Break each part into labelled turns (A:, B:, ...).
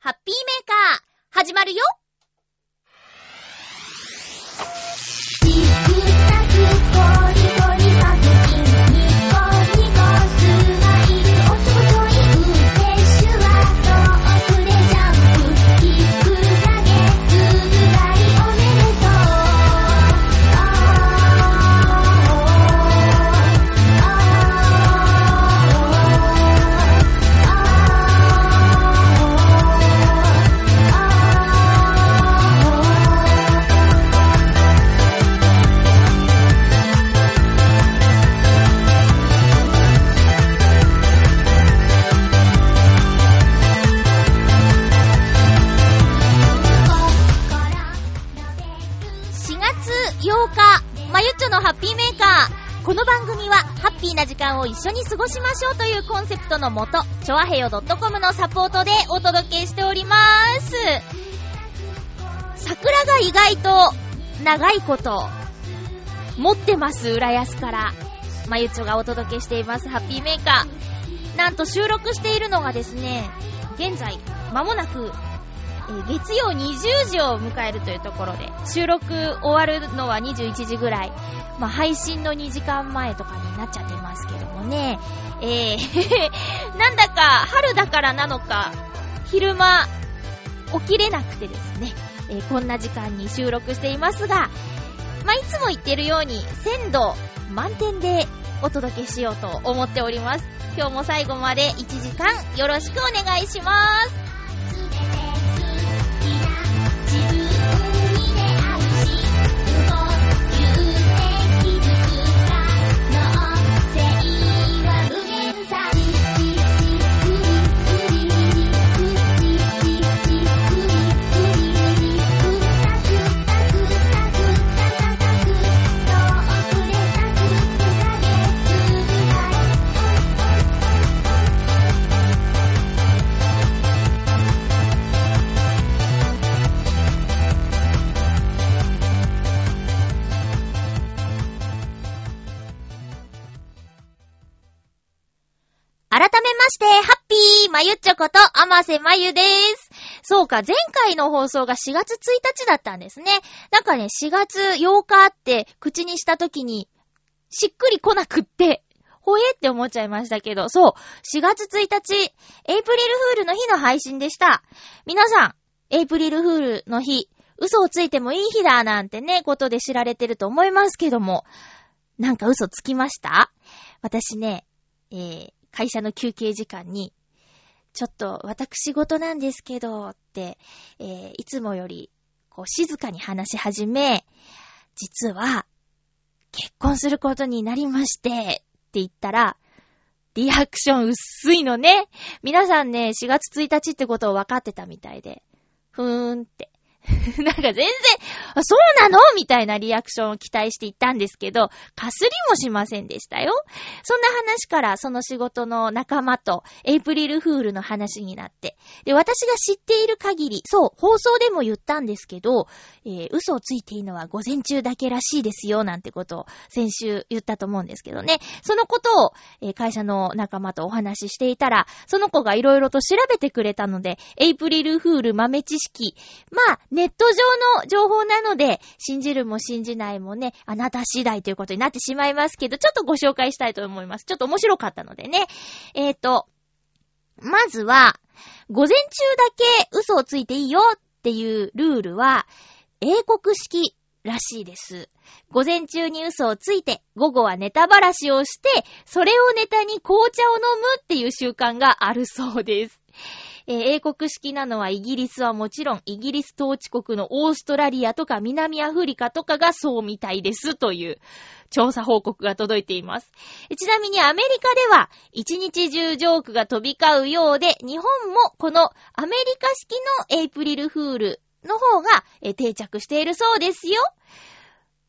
A: ハッピーメーカー、始まるよ。番組は、ハッピーな時間を一緒に過ごしましょうというコンセプトのもと、ちょわへよ .com のサポートでお届けしております。桜が意外と、長いこと、持ってます、浦安から。まゆちょがお届けしています、ハッピーメーカー。なんと収録しているのがですね、現在、間もなく、え月曜20時を迎えるというところで、収録終わるのは21時ぐらい、まあ、配信の2時間前とかになっちゃってますけどもね、えー、なんだか春だからなのか、昼間起きれなくてですね、えーこんな時間に収録していますが、まあ、いつも言ってるように、鮮度満点でお届けしようと思っております。今日も最後まで1時間よろしくお願いします。こと、あませまゆです。そうか、前回の放送が4月1日だったんですね。なんかね、4月8日って口にした時に、しっくり来なくって、ほえって思っちゃいましたけど、そう、4月1日、エイプリルフールの日の配信でした。皆さん、エイプリルフールの日、嘘をついてもいい日だなんてね、ことで知られてると思いますけども、なんか嘘つきました？私ね、えー、会社の休憩時間に、ちょっと私事なんですけど、って、えー、いつもより、こう静かに話し始め、実は、結婚することになりまして、って言ったら、リアクション薄いのね。皆さんね、4月1日ってことを分かってたみたいで、ふーんって。なんか全然、あそうなの？みたいなリアクションを期待していったんですけど、かすりもしませんでしたよ。そんな話からその仕事の仲間とエイプリルフールの話になって。で、私が知っている限り、そう、放送でも言ったんですけど、えー嘘をついていいのは午前中だけらしいですよ、なんてことを先週言ったと思うんですけどね。そのことを、えー会社の仲間とお話ししていたら、その子がいろいろと調べてくれたので、エイプリルフール豆知識。まあ、ネット上の情報なので、信じるも信じないもね、あなた次第ということになってしまいますけど、ちょっとご紹介したいと思います。ちょっと面白かったのでね。えーと、まずは、午前中だけ嘘をついていいよっていうルールは、英国式らしいです。午前中に嘘をついて、午後はネタばらしをして、それをネタに紅茶を飲むっていう習慣があるそうです。えー英国式なのはイギリスはもちろん、イギリス統治国のオーストラリアとか南アフリカとかがそうみたいですという調査報告が届いています。ちなみにアメリカでは一日中ジョークが飛び交うようで、日本もこのアメリカ式のエイプリルフールの方がえ定着しているそうですよ。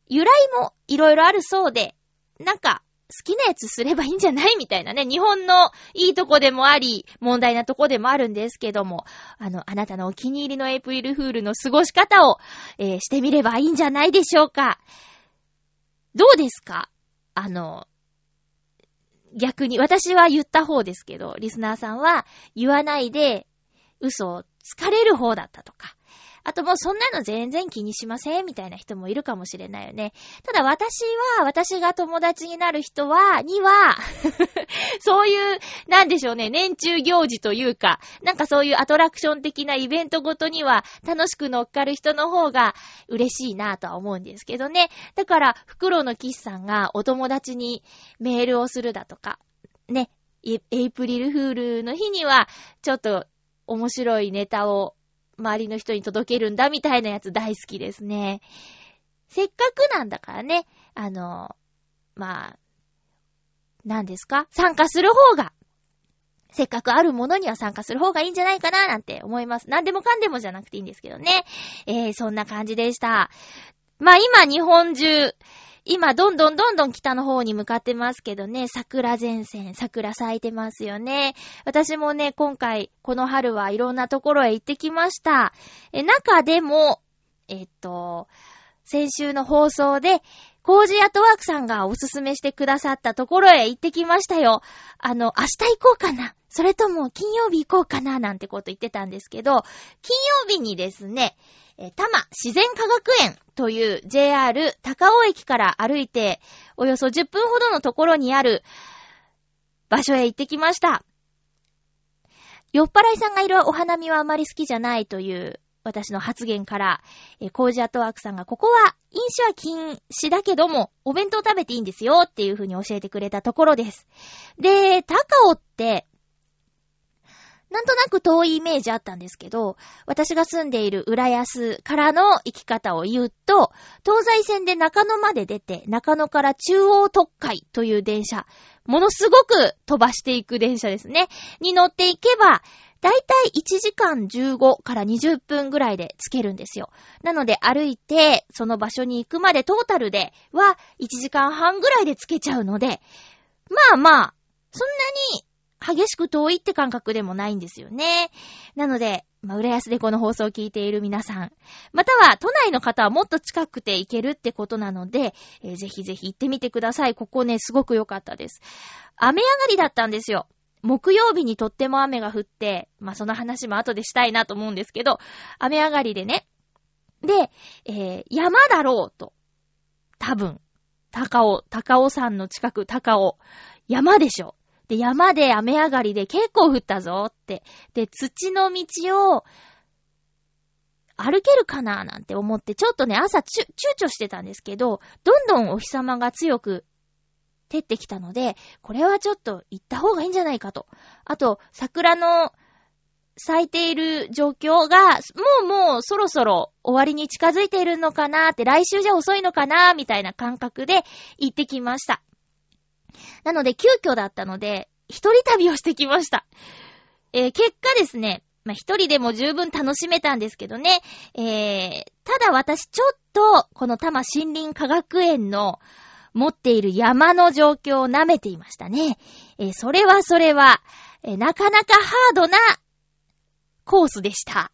A: 由来もいろいろあるそうで、なんか、好きなやつすればいいんじゃない？みたいなね。日本のいいとこでもあり、問題なとこでもあるんですけども、あの、あなたのお気に入りのエイプリルフールの過ごし方を、えーしてみればいいんじゃないでしょうか。どうですか？あの、逆に、私は言った方ですけど、リスナーさんは言わないで嘘を疲れる方だったとか、あともうそんなの全然気にしませんみたいな人もいるかもしれないよね。ただ私は、私が友達になる人は、には、そういう、なんでしょうね、年中行事というか、なんかそういうアトラクション的なイベントごとには楽しく乗っかる人の方が嬉しいなぁとは思うんですけどね。だから、袋のキスさんがお友達にメールをするだとか、ね、エイプリルフールの日には、ちょっと面白いネタを周りの人に届けるんだみたいなやつ大好きですね。せっかくなんだからね、あの、まあ、何ですか？参加する方が、せっかくあるものには参加する方がいいんじゃないかななんて思います。何でもかんでもじゃなくていいんですけどね。えー、そんな感じでした。まあ今日本中、今、どんどんどんどん北の方に向かってますけどね、桜前線、桜咲いてますよね。私もね、今回、この春はいろんなところへ行ってきました。え、中でも、えっと、先週の放送で、コージアトワークさんがおすすめしてくださったところへ行ってきましたよ。あの、明日行こうかな。それとも金曜日行こうかななんてこと言ってたんですけど、金曜日にですね、え多摩自然科学園という JR 高尾駅から歩いておよそ10分ほどのところにある場所へ行ってきました。酔っ払いさんがいるお花見はあまり好きじゃないという私の発言から、えコージアトワークさんがここは飲酒は禁止だけども、お弁当食べていいんですよっていう風に教えてくれたところです。で、高尾ってなんとなく遠いイメージあったんですけど、私が住んでいる浦安からの行き方を言うと、東西線で中野まで出て、中野から中央特快という電車、ものすごく飛ばしていく電車ですね、に乗っていけば、だいたい1時間15から20分ぐらいで着けるんですよ。なので歩いて、その場所に行くまでトータルでは1時間半ぐらいで着けちゃうので、まあまあ、そんなに激しく遠いって感覚でもないんですよね。なので、まあ、浦安でこの放送を聞いている皆さん、または都内の方はもっと近くて行けるってことなので、えー、ぜひぜひ行ってみてください。ここね、すごく良かったです。雨上がりだったんですよ。木曜日にとっても雨が降って、まあ、その話も後でしたいなと思うんですけど、雨上がりでね。で、えー、山だろうと。多分。高尾、高尾山の近く、高尾。山でしょ。で、山で雨上がりで結構降ったぞって。で、土の道を歩けるかなーなんて思って、ちょっとね、朝ちゅ、躊躇してたんですけど、どんどんお日様が強く照ってきたので、これはちょっと行った方がいいんじゃないかと。あと、桜の咲いている状況が、もうもうそろそろ終わりに近づいているのかなって、来週じゃ遅いのかなみたいな感覚で行ってきました。なので、急遽だったので、一人旅をしてきました。えー、結果ですね、まあ、一人でも十分楽しめたんですけどね、えー、ただ私ちょっと、この多摩森林科学園の持っている山の状況を舐めていましたね。えー、それはそれは、えー、なかなかハードなコースでした。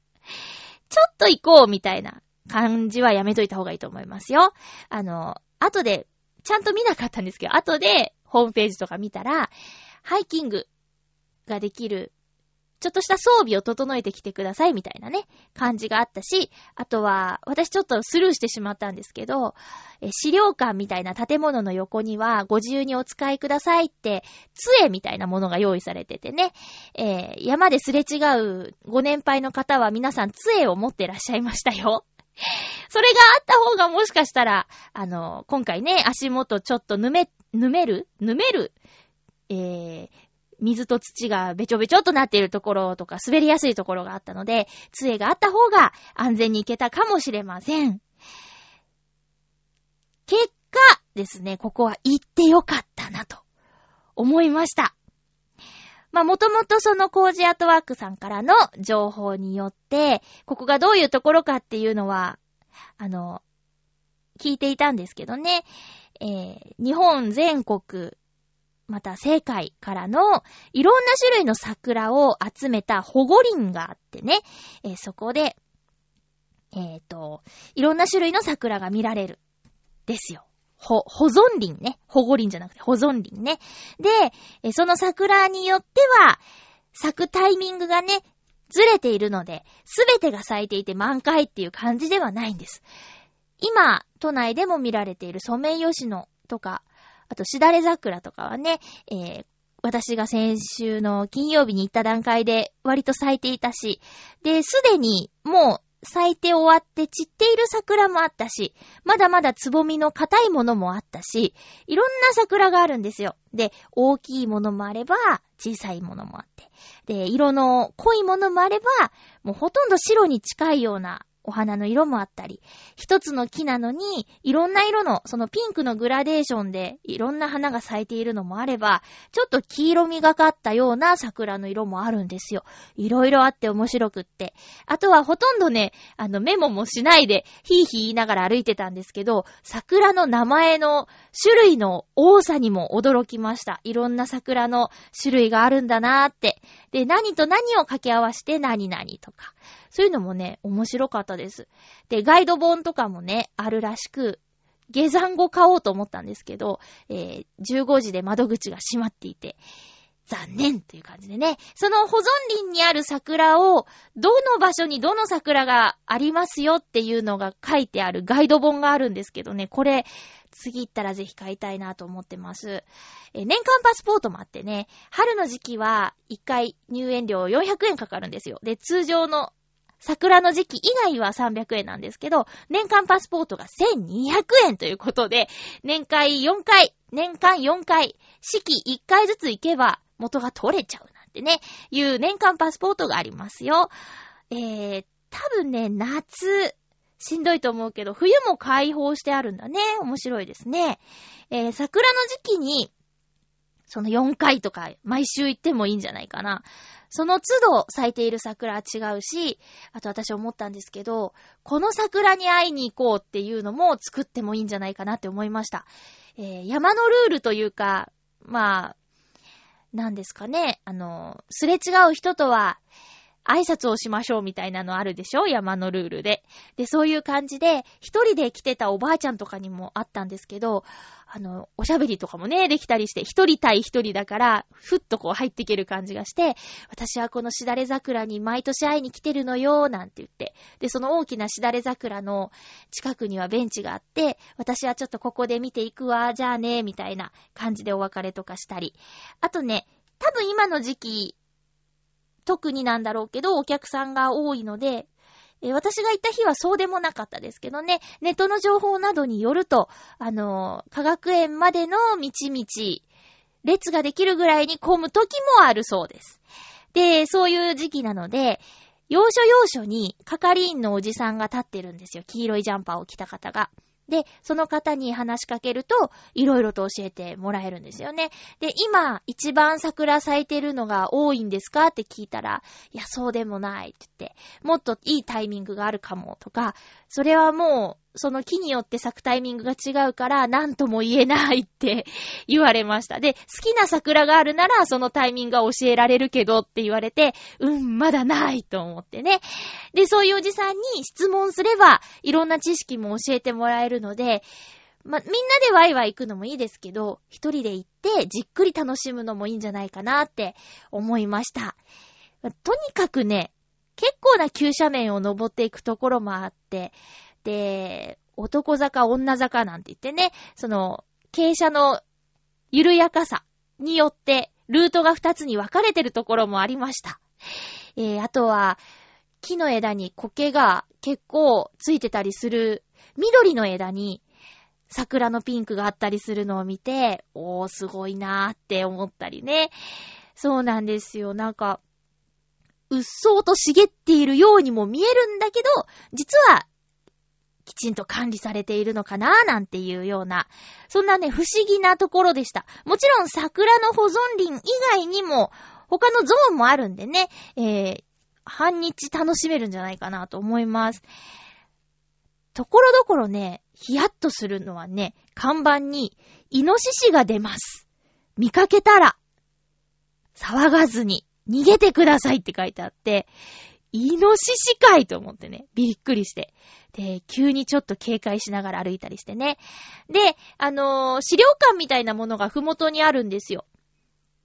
A: ちょっと行こうみたいな感じはやめといた方がいいと思いますよ。あの、後で、ちゃんと見なかったんですけど、後でホームページとか見たら、ハイキングができる、ちょっとした装備を整えてきてくださいみたいなね、感じがあったし、あとは、私ちょっとスルーしてしまったんですけど、え資料館みたいな建物の横には、ご自由にお使いくださいって、杖みたいなものが用意されててね、えー、山ですれ違うご年配の方は皆さん杖を持ってらっしゃいましたよ。それがあった方がもしかしたら、あの、今回ね、足元ちょっとぬめ、ぬめる？ぬめる？えー、水と土がべちょべちょとなっているところとか滑りやすいところがあったので、杖があった方が安全に行けたかもしれません。結果ですね、ここは行ってよかったなと思いました。まあ、もともとその工事アートワークさんからの情報によって、ここがどういうところかっていうのは、あの、聞いていたんですけどね、えー、日本全国また世界からのいろんな種類の桜を集めた保護林があってね、えー、そこで、えっ、ー、と、いろんな種類の桜が見られる。ですよ。ほ、保存林ね。保護林じゃなくて保存林ね。で、えー、その桜によっては、咲くタイミングがね、ずれているので、すべてが咲いていて満開っていう感じではないんです。今、都内でも見られているソメイヨシノとか、あとしだれ桜とかはね、えー、私が先週の金曜日に行った段階で割と咲いていたし、で、すでにもう咲いて終わって散っている桜もあったし、まだまだつぼみの硬いものもあったし、いろんな桜があるんですよ。で、大きいものもあれば、小さいものもあって。で、色の濃いものもあれば、もうほとんど白に近いようなお花の色もあったり、一つの木なのに、いろんな色の、そのピンクのグラデーションで、いろんな花が咲いているのもあれば、ちょっと黄色みがかったような桜の色もあるんですよ。いろいろあって面白くって。あとはほとんどね、あのメモもしないで、ヒーヒー言いながら歩いてたんですけど、桜の名前の種類の多さにも驚きました。いろんな桜の種類があるんだなーって。で、何と何を掛け合わせて何々とか。そういうのもね、面白かったです。で、ガイド本とかもね、あるらしく、下山後買おうと思ったんですけど、えー、15時で窓口が閉まっていて、残念という感じでね。その保存林にある桜を、どの場所にどの桜がありますよっていうのが書いてあるガイド本があるんですけどね、これ、次行ったらぜひ買いたいなと思ってます。え年間パスポートもあってね、春の時期は1回入園料400円かかるんですよ。で、通常の桜の時期以外は300円なんですけど、年間パスポートが1200円ということで、年会4回、年間4回、四季1回ずつ行けば元が取れちゃうなんてね、いう年間パスポートがありますよ。えー、多分ね、夏、しんどいと思うけど、冬も開放してあるんだね。面白いですね。えー、桜の時期に、その4回とか、毎週行ってもいいんじゃないかな。その都度咲いている桜は違うし、あと私思ったんですけど、この桜に会いに行こうっていうのも作ってもいいんじゃないかなって思いました。えー、山のルールというか、まあ、なんですかね、あの、すれ違う人とは、挨拶をしましょうみたいなのあるでしょ？山のルールで。で、そういう感じで、一人で来てたおばあちゃんとかにもあったんですけど、あの、おしゃべりとかもね、できたりして、一人対一人だから、ふっとこう入っていける感じがして、私はこのしだれ桜に毎年会いに来てるのよ、なんて言って。で、その大きなしだれ桜の近くにはベンチがあって、私はちょっとここで見ていくわ、じゃあね、みたいな感じでお別れとかしたり。あとね、多分今の時期、特になんだろうけど、お客さんが多いので、え私が行った日はそうでもなかったですけどね、ネットの情報などによると、あのー、科学園までの道々、列ができるぐらいに混む時もあるそうです。で、そういう時期なので、要所要所に係員のおじさんが立ってるんですよ。黄色いジャンパーを着た方が。で、その方に話しかけると、いろいろと教えてもらえるんですよね。で、今、一番桜咲いてるのが多いんですか？って聞いたら、いや、そうでもないって言って、もっといいタイミングがあるかもとか、それはもう、その木によって咲くタイミングが違うから、なんとも言えないって 言われました。で、好きな桜があるなら、そのタイミングが教えられるけどって言われて、うん、まだないと思ってね。で、そういうおじさんに質問すれば、いろんな知識も教えてもらえるので、ま、みんなでワイワイ行くのもいいですけど、一人で行ってじっくり楽しむのもいいんじゃないかなって思いました。とにかくね、結構な急斜面を登っていくところもあって、で、男坂、女坂なんて言ってね、その、傾斜の緩やかさによって、ルートが二つに分かれてるところもありました。えー、あとは、木の枝に苔が結構ついてたりする、緑の枝に桜のピンクがあったりするのを見て、おー、すごいなーって思ったりね。そうなんですよ。なんか、うっそうと茂っているようにも見えるんだけど、実はきちんと管理されているのかななんていうような、そんなね、不思議なところでした。もちろん桜の保存林以外にも、他のゾーンもあるんでね、えー、半日楽しめるんじゃないかなと思います。ところどころね、ヒヤッとするのはね、看板に、イノシシが出ます。見かけたら、騒がずに、逃げてくださいって書いてあって、イノシシかいと思ってね、びっくりして。で、急にちょっと警戒しながら歩いたりしてね。で、あのー、資料館みたいなものがふもとにあるんですよ。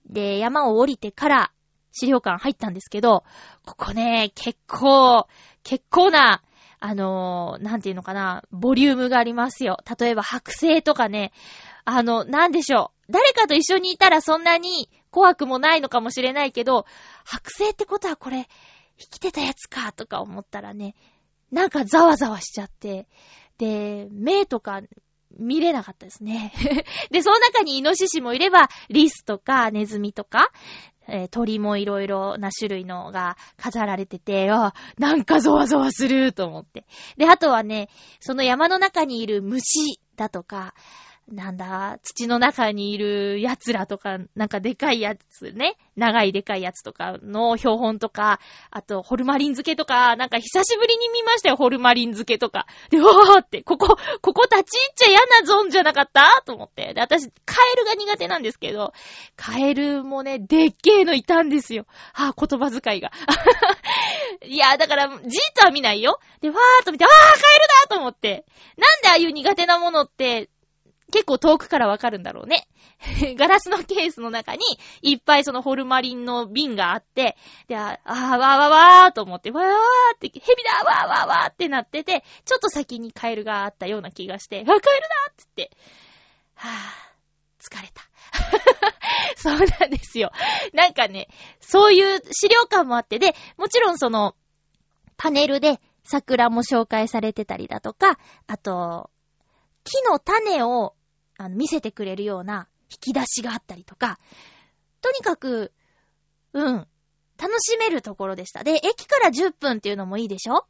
A: で、山を降りてから、資料館入ったんですけど、ここね、結構、結構な、あのーなんていうのかな、ボリュームがありますよ。例えば剥製とかね、あの、なんでしょう。誰かと一緒にいたらそんなに怖くもないのかもしれないけど、剥製ってことはこれ、生きてたやつか、とか思ったらね、なんかざわざわしちゃって、で、目とか見れなかったですね。で、その中にイノシシもいれば、リスとかネズミとか、えー鳥もいろいろな種類のが飾られてて、あ、なんかゾワゾワすると思って。で、あとはね、その山の中にいる虫だとか、なんだ、土の中にいる奴らとか、なんかでかいやつね、長いでかいやつとかの標本とか、あと、ホルマリン漬けとか、なんか久しぶりに見ましたよ、ホルマリン漬けとか。で、わーって、ここ、ここ立ち入っちゃ嫌なゾーンじゃなかった？と思って。で、私、カエルが苦手なんですけど、カエルもね、でっけえのいたんですよ。はぁ、言葉遣いが。いや、だから、じーっとは見ないよ。で、わーっと見て、あー、カエルだと思って。なんでああいう苦手なものって、結構遠くからわかるんだろうね。ガラスのケースの中に、いっぱいそのホルマリンの瓶があって、で、ああー、わーわーわーと思って、わーわーって、ヘビだわーわーわーってなってて、ちょっと先にカエルがあったような気がして、あ、カエルだって言って、はぁ、疲れた。そうなんですよ。なんかね、そういう資料館もあって、で、もちろんその、パネルで桜も紹介されてたりだとか、あと、木の種をあの見せてくれるような引き出しがあったりとか、とにかく、うん、楽しめるところでした。で、駅から10分っていうのもいいでしょ？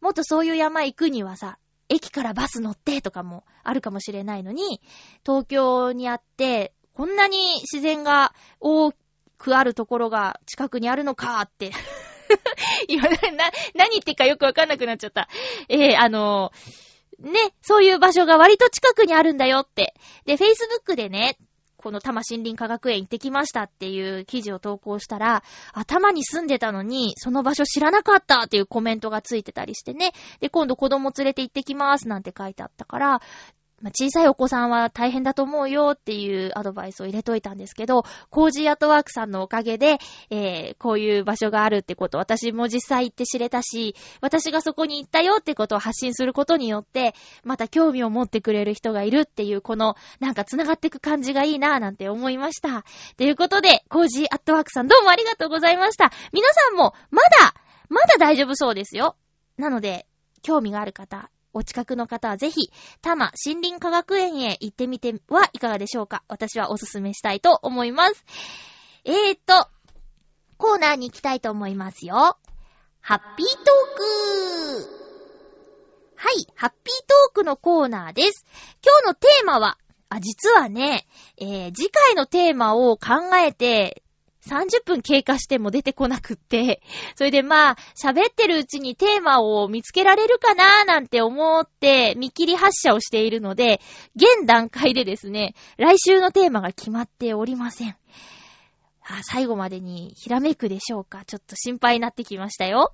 A: もっとそういう山行くにはさ、駅からバス乗ってとかもあるかもしれないのに、東京にあって、こんなに自然が多くあるところが近くにあるのかって。な、な、何言ってかよくわかんなくなっちゃった。えー、あのーね、そういう場所が割と近くにあるんだよって。で、Facebook でね、この多摩森林科学園行ってきましたっていう記事を投稿したら、頭、に住んでたのに、その場所知らなかったっていうコメントがついてたりしてね。で、今度子供連れて行ってきますなんて書いてあったから、まあ小さいお子さんは大変だと思うよっていうアドバイスを入れといたんですけど、コージーアートワークさんのおかげで、えー、こういう場所があるってこと、私も実際行って知れたし、私がそこに行ったよってことを発信することによって、また興味を持ってくれる人がいるっていう、この、なんか繋がっていく感じがいいなぁなんて思いました。ということで、コージーアットワークさんどうもありがとうございました。皆さんも、まだ、まだ大丈夫そうですよ。なので、興味がある方、お近くの方はぜひ、多摩森林科学園へ行ってみてはいかがでしょうか？私はおすすめしたいと思います。えーと、コーナーに行きたいと思いますよ。ハッピートークはい、ハッピートークのコーナーです。今日のテーマは、あ、実はね、えー、次回のテーマを考えて、30分経過しても出てこなくって、それでまあ、喋ってるうちにテーマを見つけられるかなーなんて思って見切り発車をしているので、現段階でですね、来週のテーマが決まっておりません。あ最後までにひらめくでしょうか？ちょっと心配になってきましたよ。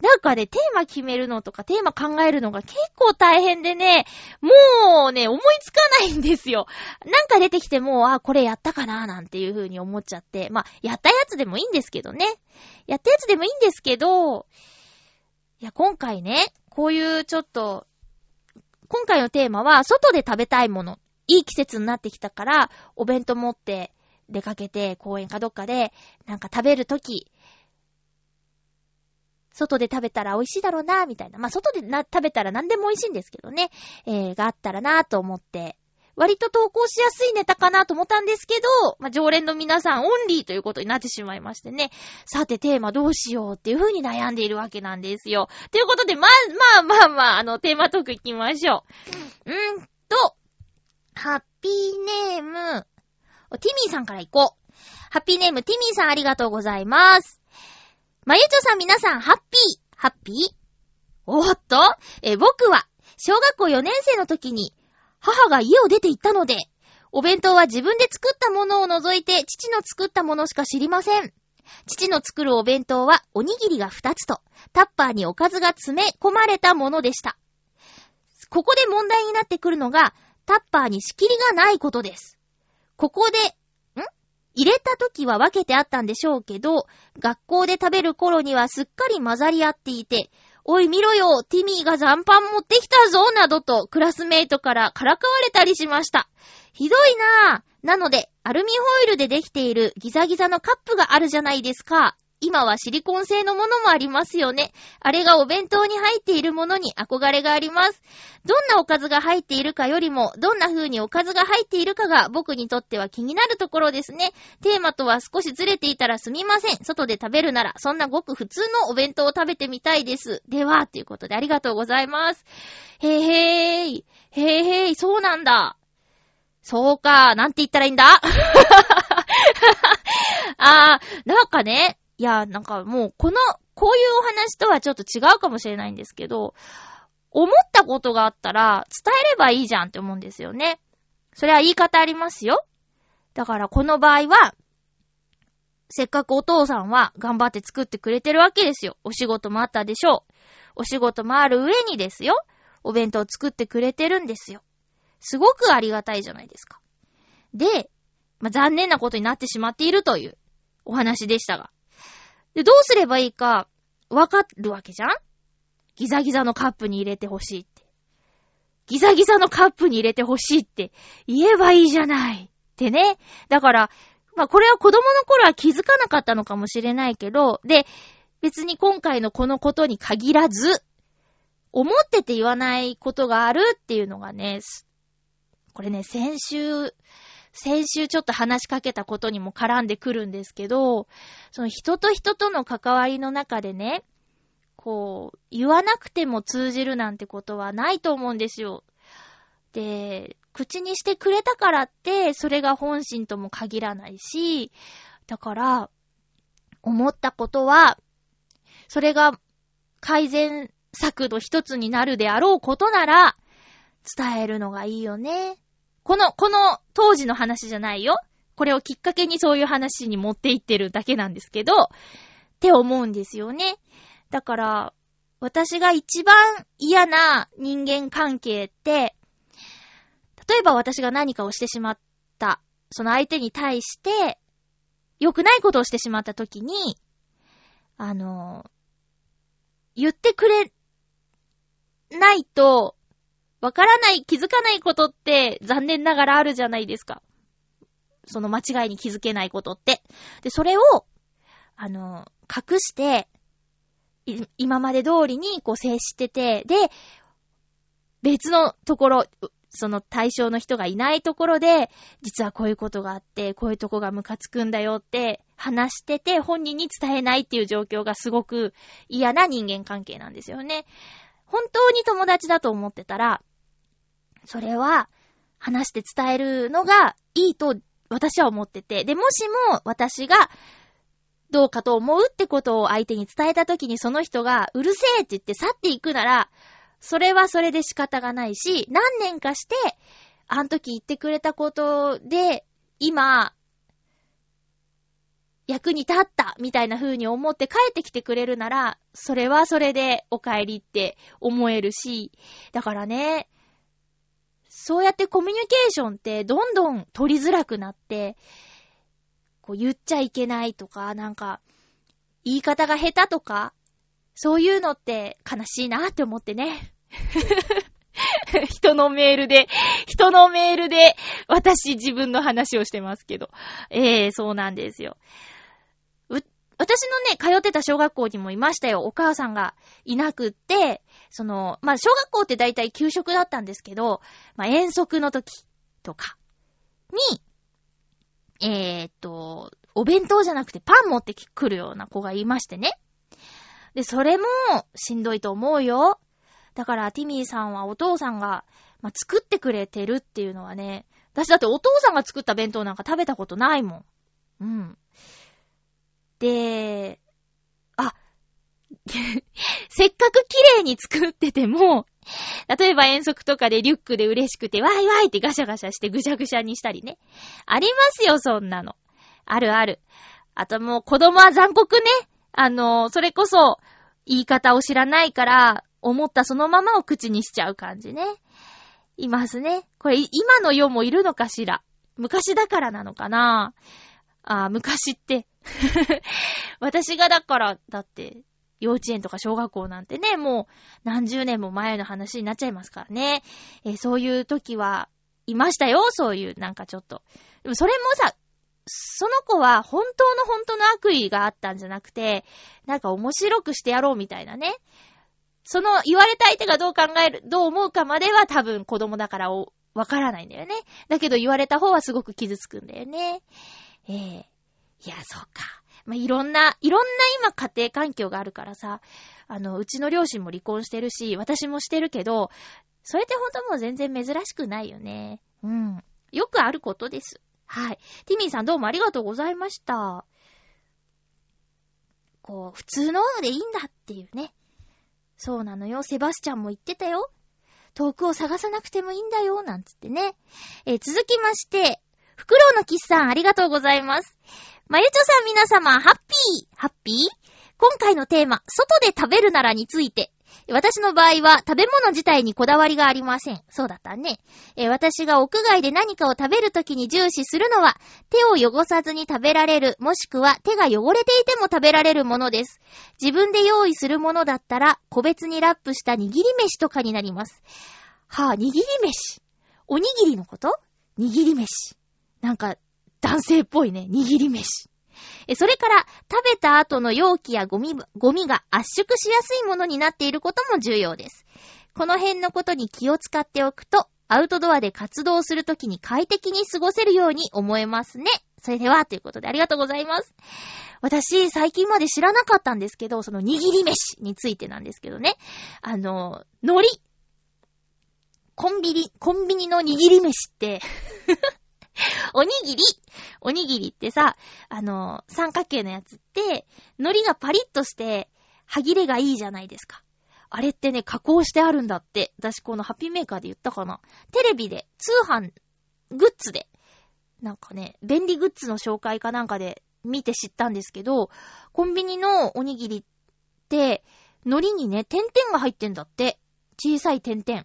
A: なんかね、テーマ決めるのとか、テーマ考えるのが結構大変でね、もうね、思いつかないんですよ。なんか出てきても、あ、これやったかななんていう風に思っちゃって。まあ、やったやつでもいいんですけどね。やったやつでもいいんですけど、いや、今回ね、こういうちょっと、今回のテーマは、外で食べたいもの。いい季節になってきたから、お弁当持って出かけて、公園かどっかで、なんか食べるとき、外で食べたら美味しいだろうな、みたいな。まあ、外でな食べたら何でも美味しいんですけどね。えー、があったらなと思って、割と投稿しやすいネタかなと思ったんですけど、まあ、常連の皆さんオンリーということになってしまいましてね。さて、テーマどうしようっていう風に悩んでいるわけなんですよ。ということで、まあ、まあまあまあ、あの、テーマトーク行きましょう。うんと、ハッピーネーム、ティミーさんから行こう。ハッピーネーム、ティミーさんありがとうございます。まゆちょさん皆さん、ハッピー、ハッピー？おっと、え僕は、小学校4年生の時に、母が家を出て行ったので、お弁当は自分で作ったものを除いて、父の作ったものしか知りません。父の作るお弁当は、おにぎりが2つと、タッパーにおかずが詰め込まれたものでした。ここで問題になってくるのが、タッパーに仕切りがないことです。ここで、ん？入れた時は分けてあったんでしょうけど、学校で食べる頃にはすっかり混ざり合っていて、おい見ろよ、ティミーが残飯持ってきたぞ、などとクラスメイトからからかわれたりしました。ひどいなぁ。なので、アルミホイルでできているギザギザのカップがあるじゃないですか。今はシリコン製のものもありますよね。あれがお弁当に入っているものに憧れがあります。どんなおかずが入っているかよりも、どんな風におかずが入っているかが僕にとっては気になるところですね。テーマとは少しずれていたらすみません。外で食べるなら、そんなごく普通のお弁当を食べてみたいです。では、ということでありがとうございます。へーへーい。へーへーい。そうなんだ。そうか。なんて言ったらいいんだ？あー、なんかね。いや、なんかもう、この、こういうお話とはちょっと違うかもしれないんですけど、思ったことがあったら、伝えればいいじゃんって思うんですよね。それは言い方ありますよ。だからこの場合は、せっかくお父さんは頑張って作ってくれてるわけですよ。お仕事もあったでしょう。お仕事もある上にですよ。お弁当作ってくれてるんですよ。すごくありがたいじゃないですか。で、まあ、残念なことになってしまっているというお話でしたが。で、どうすればいいか、わかるわけじゃん？ギザギザのカップに入れてほしいって。ギザギザのカップに入れてほしいって言えばいいじゃない。ってね。だから、まあこれは子供の頃は気づかなかったのかもしれないけど、で、別に今回のこのことに限らず、思ってて言わないことがあるっていうのがね、これね、先週、先週ちょっと話しかけたことにも絡んでくるんですけど、その人と人との関わりの中でね、こう、言わなくても通じるなんてことはないと思うんですよ。で、口にしてくれたからって、それが本心とも限らないし、だから、思ったことは、それが改善策の一つになるであろうことなら、伝えるのがいいよね。この、この当時の話じゃないよ。これをきっかけにそういう話に持っていってるだけなんですけど、って思うんですよね。だから、私が一番嫌な人間関係って、例えば私が何かをしてしまった、その相手に対して、良くないことをしてしまった時に、あの、言ってくれないと、わからない、気づかないことって残念ながらあるじゃないですか。その間違いに気づけないことって。で、それを、あの、隠して、今まで通りにこう接してて、で、別のところ、その対象の人がいないところで、実はこういうことがあって、こういうとこがムカつくんだよって話してて、本人に伝えないっていう状況がすごく嫌な人間関係なんですよね。本当に友達だと思ってたら、それは話して伝えるのがいいと私は思ってて、で、もしも私がどうかと思うってことを相手に伝えたときにその人がうるせえって言って去っていくなら、それはそれで仕方がないし、何年かして、あの時言ってくれたことで、今、役に立ったみたいな風に思って帰ってきてくれるなら、それはそれでお帰りって思えるし、だからね、そうやってコミュニケーションってどんどん取りづらくなって、こう言っちゃいけないとか、なんか、言い方が下手とか、そういうのって悲しいなって思ってね。人のメールで、人のメールで、私自分の話をしてますけど。ええそうなんですよ。私のね、通ってた小学校にもいましたよ。お母さんがいなくって、その、まあ、小学校って大体給食だったんですけど、まあ、遠足の時とかに、えーっと、お弁当じゃなくてパン持ってくるような子がいましてね。で、それもしんどいと思うよ。だから、ティミーさんはお父さんが、まあ、作ってくれてるっていうのはね、私だってお父さんが作った弁当なんか食べたことないもん。うん。で、あ、せっかく綺麗に作ってても、例えば遠足とかでリュックで嬉しくて、ワイワイってガシャガシャしてぐしゃぐしゃにしたりね。ありますよ、そんなの。あるある。あともう子供は残酷ね。あの、それこそ、言い方を知らないから、思ったそのままを口にしちゃう感じね。いますね。これ、今の世もいるのかしら昔だからなのかなあ昔って。私がだから、だって、幼稚園とか小学校なんてね、もう何十年も前の話になっちゃいますからね。えーそういう時はいましたよ、そういう、なんかちょっと。でもそれもさ、その子は本当の本当の悪意があったんじゃなくて、なんか面白くしてやろうみたいなね。その言われた相手がどう考える、どう思うかまでは多分子供だからわからないんだよね。だけど言われた方はすごく傷つくんだよね。ええいや、そうか。まあ、いろんな、いろんな今家庭環境があるからさ、あの、うちの両親も離婚してるし、私もしてるけど、それって本当もう全然珍しくないよね。うん。よくあることです。はい。ティミーさんどうもありがとうございました。こう、普通のでいいんだっていうね。そうなのよ。セバスチャンも言ってたよ。遠くを探さなくてもいいんだよ、なんつってね。えー続きまして、フクロウのキスさんありがとうございます。まゆちょさん皆様、ハッピーハッピー？今回のテーマ、外で食べるならについて。私の場合は食べ物自体にこだわりがありません。そうだったね。え私が屋外で何かを食べるときに重視するのは、手を汚さずに食べられる、もしくは手が汚れていても食べられるものです。自分で用意するものだったら、個別にラップした握り飯とかになります。はぁ、握り飯？おにぎりのこと？握り飯。なんか、男性っぽいね。握り飯。え、それから、食べた後の容器やゴミ、ゴミが圧縮しやすいものになっていることも重要です。この辺のことに気を使っておくと、アウトドアで活動するときに快適に過ごせるように思えますね。それでは、ということでありがとうございます。私、最近まで知らなかったんですけど、その握り飯についてなんですけどね。あの、海苔。コンビニ、コンビニの握り飯って、おにぎりおにぎりってさ、あの、三角形のやつって、海苔がパリッとして、歯切れがいいじゃないですか。あれってね、加工してあるんだって。私このハッピーメーカーで言ったかな。テレビで、通販、グッズで、なんかね、便利グッズの紹介かなんかで見て知ったんですけど、コンビニのおにぎりって、海苔にね、点々が入ってんだって。小さい点々。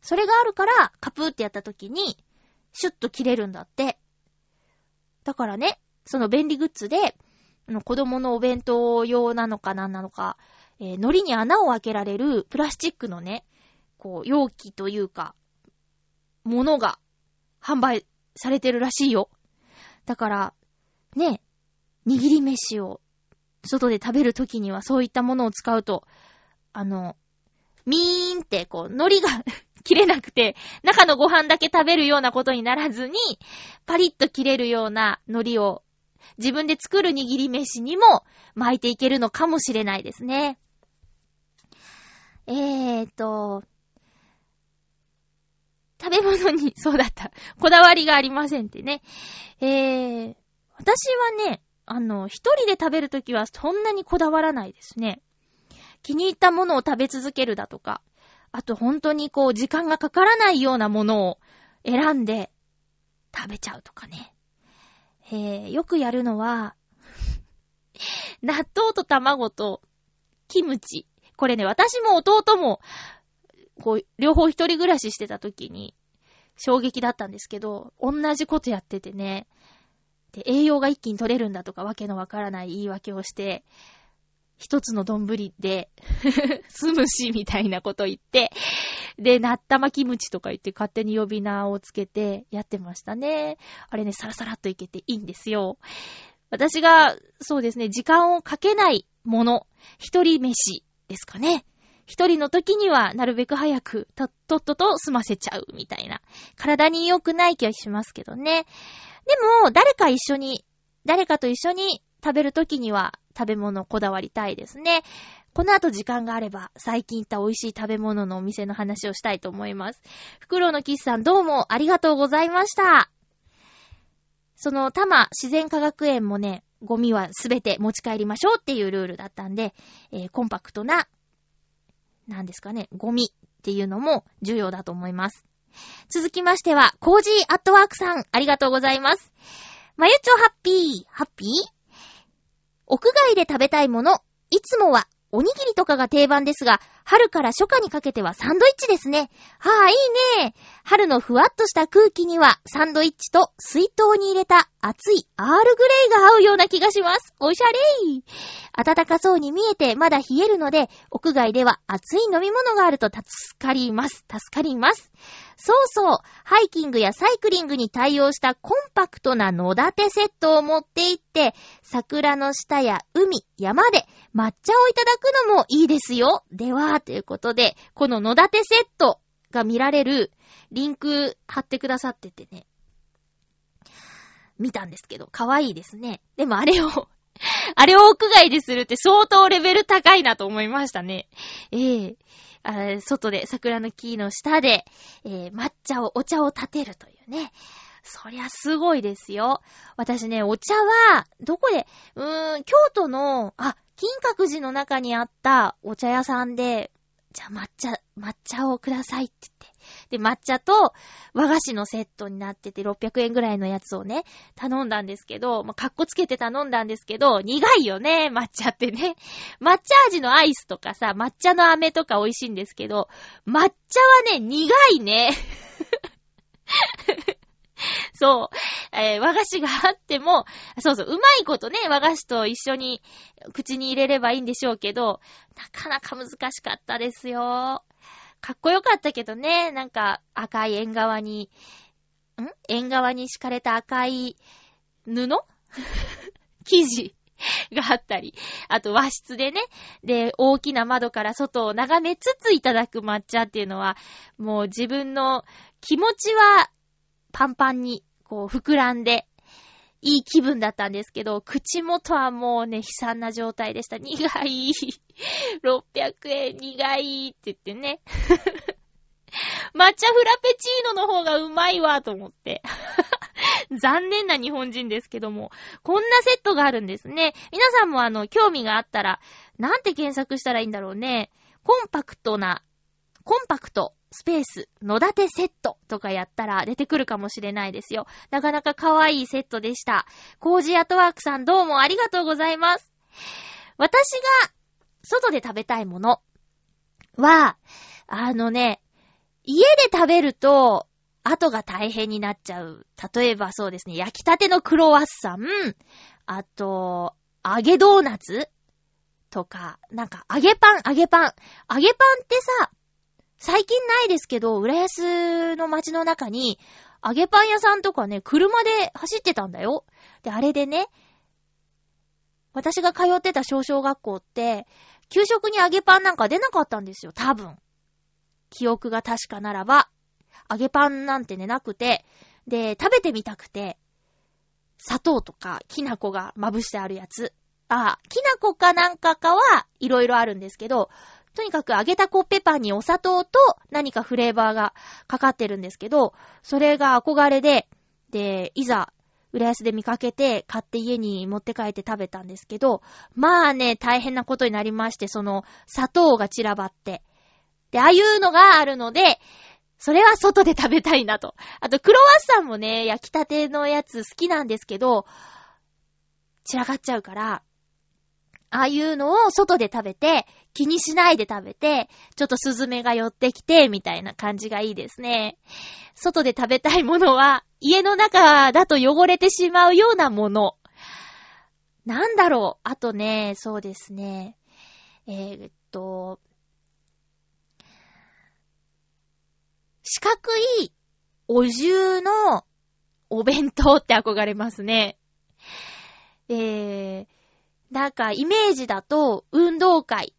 A: それがあるから、カプーってやった時に、シュッと切れるんだって。だからね、その便利グッズで、子供のお弁当用なのかなんなのか、えー海苔に穴を開けられるプラスチックのね、こう、容器というか、ものが販売されてるらしいよ。だから、ね、握り飯を外で食べるときにはそういったものを使うと、あの、ミーンってこう、海苔が 切れなくて、中のご飯だけ食べるようなことにならずに、パリッと切れるような海苔を自分で作る握り飯にも巻いていけるのかもしれないですね。えーと、食べ物に、そうだった。こだわりがありませんってね。えー、私はね、あの、一人で食べるときはそんなにこだわらないですね。気に入ったものを食べ続けるだとか、あと本当にこう時間がかからないようなものを選んで食べちゃうとかね。えー、よくやるのは、納豆と卵とキムチ。これね、私も弟も、こう、両方一人暮らししてた時に、衝撃だったんですけど、同じことやっててね、で、栄養が一気に取れるんだとかわけのわからない言い訳をして、一つの丼で、スムシみたいなこと言って、で、納玉キムチとか言って勝手に呼び名をつけてやってましたね。あれね、サラサラっといけていいんですよ。私が、そうですね、時間をかけないもの、一人飯ですかね。一人の時にはなるべく早くと、とっとと済ませちゃうみたいな。体に良くない気はしますけどね。でも、誰か一緒に、誰かと一緒に食べる時には食べ物こだわりたいですね。この後時間があれば、最近行った美味しい食べ物のお店の話をしたいと思います。フクロウのキスさんどうもありがとうございました。その、多摩自然科学園もね、ゴミはすべて持ち帰りましょうっていうルールだったんで、えーコンパクトな、なんですかね、ゴミっていうのも重要だと思います。続きましては、コージーアットワークさん、ありがとうございます。まゆちょハッピー、ハッピー？屋外で食べたいもの、いつもはおにぎりとかが定番ですが、春から初夏にかけてはサンドイッチですね。はあ、いいね。春のふわっとした空気には、サンドイッチと水筒に入れた熱いアールグレイが合うような気がします。おしゃれー。暖かそうに見えてまだ冷えるので、屋外では熱い飲み物があると助かります。助かります。そうそう、ハイキングやサイクリングに対応したコンパクトな野立てセットを持って行って、桜の下や海、山で抹茶をいただくのもいいですよ。では、ということで、この野立セットが見られるリンク貼ってくださっててね、見たんですけど、かわいいですね。でもあれを、あれを屋外でするって相当レベル高いなと思いましたね。ええあ外で、桜の木の下で、えー抹茶を、お茶を立てるというね。そりゃすごいですよ。私ね、お茶は、どこで、うーん、京都の、あ、金閣寺の中にあったお茶屋さんで、じゃあ抹茶、抹茶をくださいって言って。で、抹茶と和菓子のセットになってて600円ぐらいのやつをね、頼んだんですけど、まあ、かっこつけて頼んだんですけど、苦いよね、抹茶ってね。抹茶味のアイスとかさ、抹茶の飴とか美味しいんですけど、抹茶はね、苦いね。そう。えー和菓子があっても、そうそう、うまいことね、和菓子と一緒に口に入れればいいんでしょうけど、なかなか難しかったですよ。かっこよかったけどね、なんか赤い縁側に、ん？縁側に敷かれた赤い布？生地があったり、あと和室でね、で、大きな窓から外を眺めつついただく抹茶っていうのは、もう自分の気持ちはパンパンに、こう、膨らんで、いい気分だったんですけど、口元はもうね、悲惨な状態でした。苦い。600円苦いって言ってね。抹茶フラペチーノの方がうまいわ、と思って。残念な日本人ですけども、こんなセットがあるんですね。皆さんもあの、興味があったら、なんて検索したらいいんだろうね。コンパクトな、コンパクト、スペース、野立てセットとかやったら出てくるかもしれないですよ。なかなか可愛いセットでした。コージアトワークさんどうもありがとうございます。私が外で食べたいものは、あのね、家で食べると、後が大変になっちゃう。例えばそうですね、焼きたてのクロワッサン、あと、揚げドーナツとか、なんか揚げパン、揚げパン。揚げパンってさ、最近ないですけど、浦安の街の中に、揚げパン屋さんとかね、車で走ってたんだよ。で、あれでね、私が通ってた小小学校って、給食に揚げパンなんか出なかったんですよ、多分。記憶が確かならば、揚げパンなんてね、なくて、で、食べてみたくて、砂糖とか、きな粉がまぶしてあるやつ。あ、きな粉かなんかかはいろいろあるんですけど、とにかく揚げたコッペパンにお砂糖と何かフレーバーがかかってるんですけど、それが憧れで、で、いざ、浦安で見かけて買って家に持って帰って食べたんですけど、まあね、大変なことになりまして、その砂糖が散らばって。で、ああいうのがあるので、それは外で食べたいなと。あと、クロワッサンもね、焼きたてのやつ好きなんですけど、散らかっちゃうから、ああいうのを外で食べて、気にしないで食べて、ちょっとスズメが寄ってきて、みたいな感じがいいですね。外で食べたいものは、家の中だと汚れてしまうようなもの。なんだろう。あとね、そうですね。えーっと、四角いお重のお弁当って憧れますね。えー、なんかイメージだと運動会。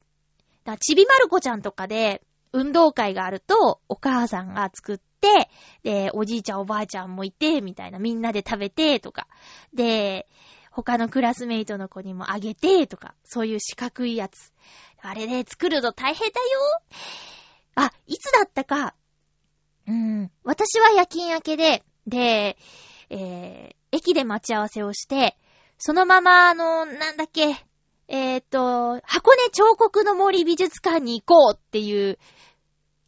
A: だちびまる子ちゃんとかで運動会があるとお母さんが作って、で、おじいちゃんおばあちゃんもいて、みたいなみんなで食べて、とか。で、他のクラスメイトの子にもあげて、とか。そういう四角いやつ。あれで作るの大変だよ。あ、いつだったか。うん。私は夜勤明けで、で、えー、駅で待ち合わせをして、そのまま、あの、なんだっけ、えーっと、箱根彫刻の森美術館に行こうっていう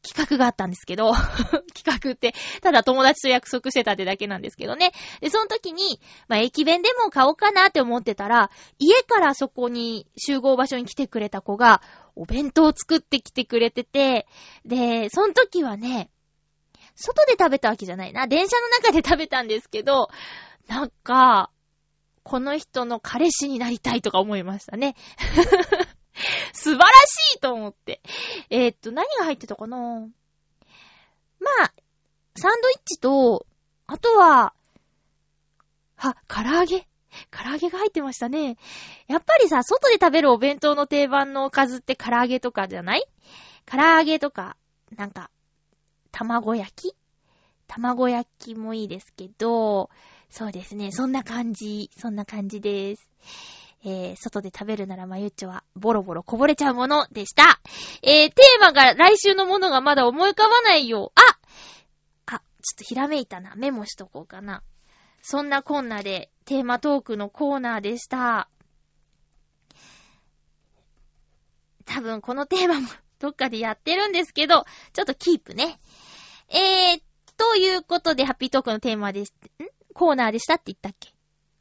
A: 企画があったんですけど、企画って、ただ友達と約束してたってだけなんですけどね。で、その時に、まあ、駅弁でも買おうかなって思ってたら、家からそこに集合場所に来てくれた子が、お弁当を作ってきてくれてて、で、その時はね、外で食べたわけじゃないな。電車の中で食べたんですけど、なんか、この人の彼氏になりたいとか思いましたね。素晴らしいと思って。えー、っと、何が入ってたかな？まあ、サンドイッチと、あとは、は、唐揚げ？唐揚げが入ってましたね。やっぱりさ、外で食べるお弁当の定番のおかずって唐揚げとかじゃない？唐揚げとか、なんか、卵焼き？卵焼きもいいですけど、そうですね。そんな感じ。そんな感じです。えー、外で食べるならまゆっちょは、ボロボロこぼれちゃうものでした。えー、テーマが来週のものがまだ思い浮かばないよ。ああ、ちょっとひらめいたな。メモしとこうかな。そんなこんなで、テーマトークのコーナーでした。多分このテーマも どっかでやってるんですけど、ちょっとキープね。えー、ということで、ハッピートークのテーマです。ん？コーナーでしたって言ったっけ？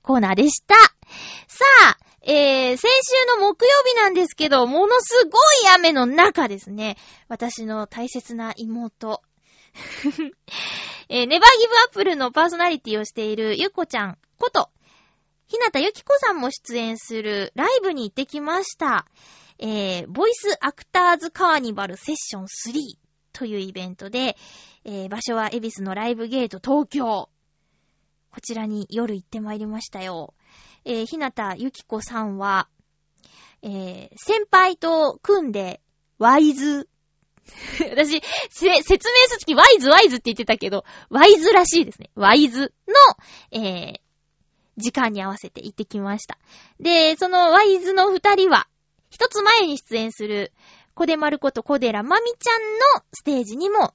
A: コーナーでした。さあ、えー、先週の木曜日なんですけど、ものすごい雨の中ですね、私の大切な妹、えー、ネバーギブアップルのパーソナリティをしているゆこちゃんこと、ひなたゆきこさんも出演するライブに行ってきました。えー、ボイスアクターズカーニバルセッション3というイベントで、えー、場所は恵比寿のライブゲート東京。こちらに夜行ってまいりましたよ。えー、ひなたゆきこさんは、えー、先輩と組んで、ワイズ。私、説明するとき、ワイズワイズって言ってたけど、ワイズらしいですね。ワイズの、えー、時間に合わせて行ってきました。で、そのワイズの二人は、一つ前に出演する、コデマルことコデラマミちゃんのステージにも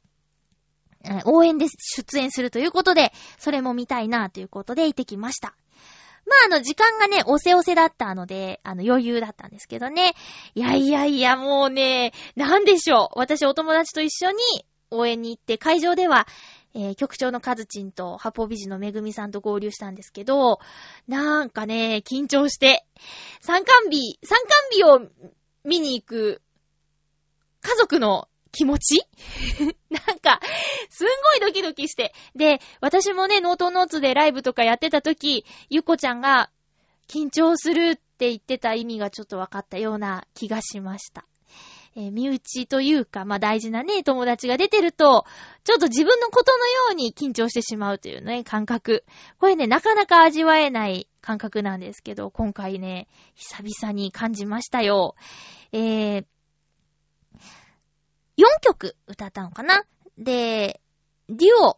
A: 応援で出演するということで、それも見たいなということで行ってきました。まあ、あの、時間がね、おせおせだったので、あの、余裕だったんですけどね。いやいやいや、もうね、なんでしょう。私、お友達と一緒に応援に行って、会場では、えー、局長のカズチンと、ハポビジのめぐみさんと合流したんですけど、なんかね、緊張して、参観日、参観日を見に行く、家族の気持ち？なんか、すんごいドキドキして。で、私もね、ノートノーツでライブとかやってた時、ゆこちゃんが、緊張するって言ってた意味がちょっと分かったような気がしました。えー、身内というか、まあ、大事なね、友達が出てると、ちょっと自分のことのように緊張してしまうというね、感覚。これね、なかなか味わえない感覚なんですけど、今回ね、久々に感じましたよ。えー、4曲歌ったのかな？で、デュオ、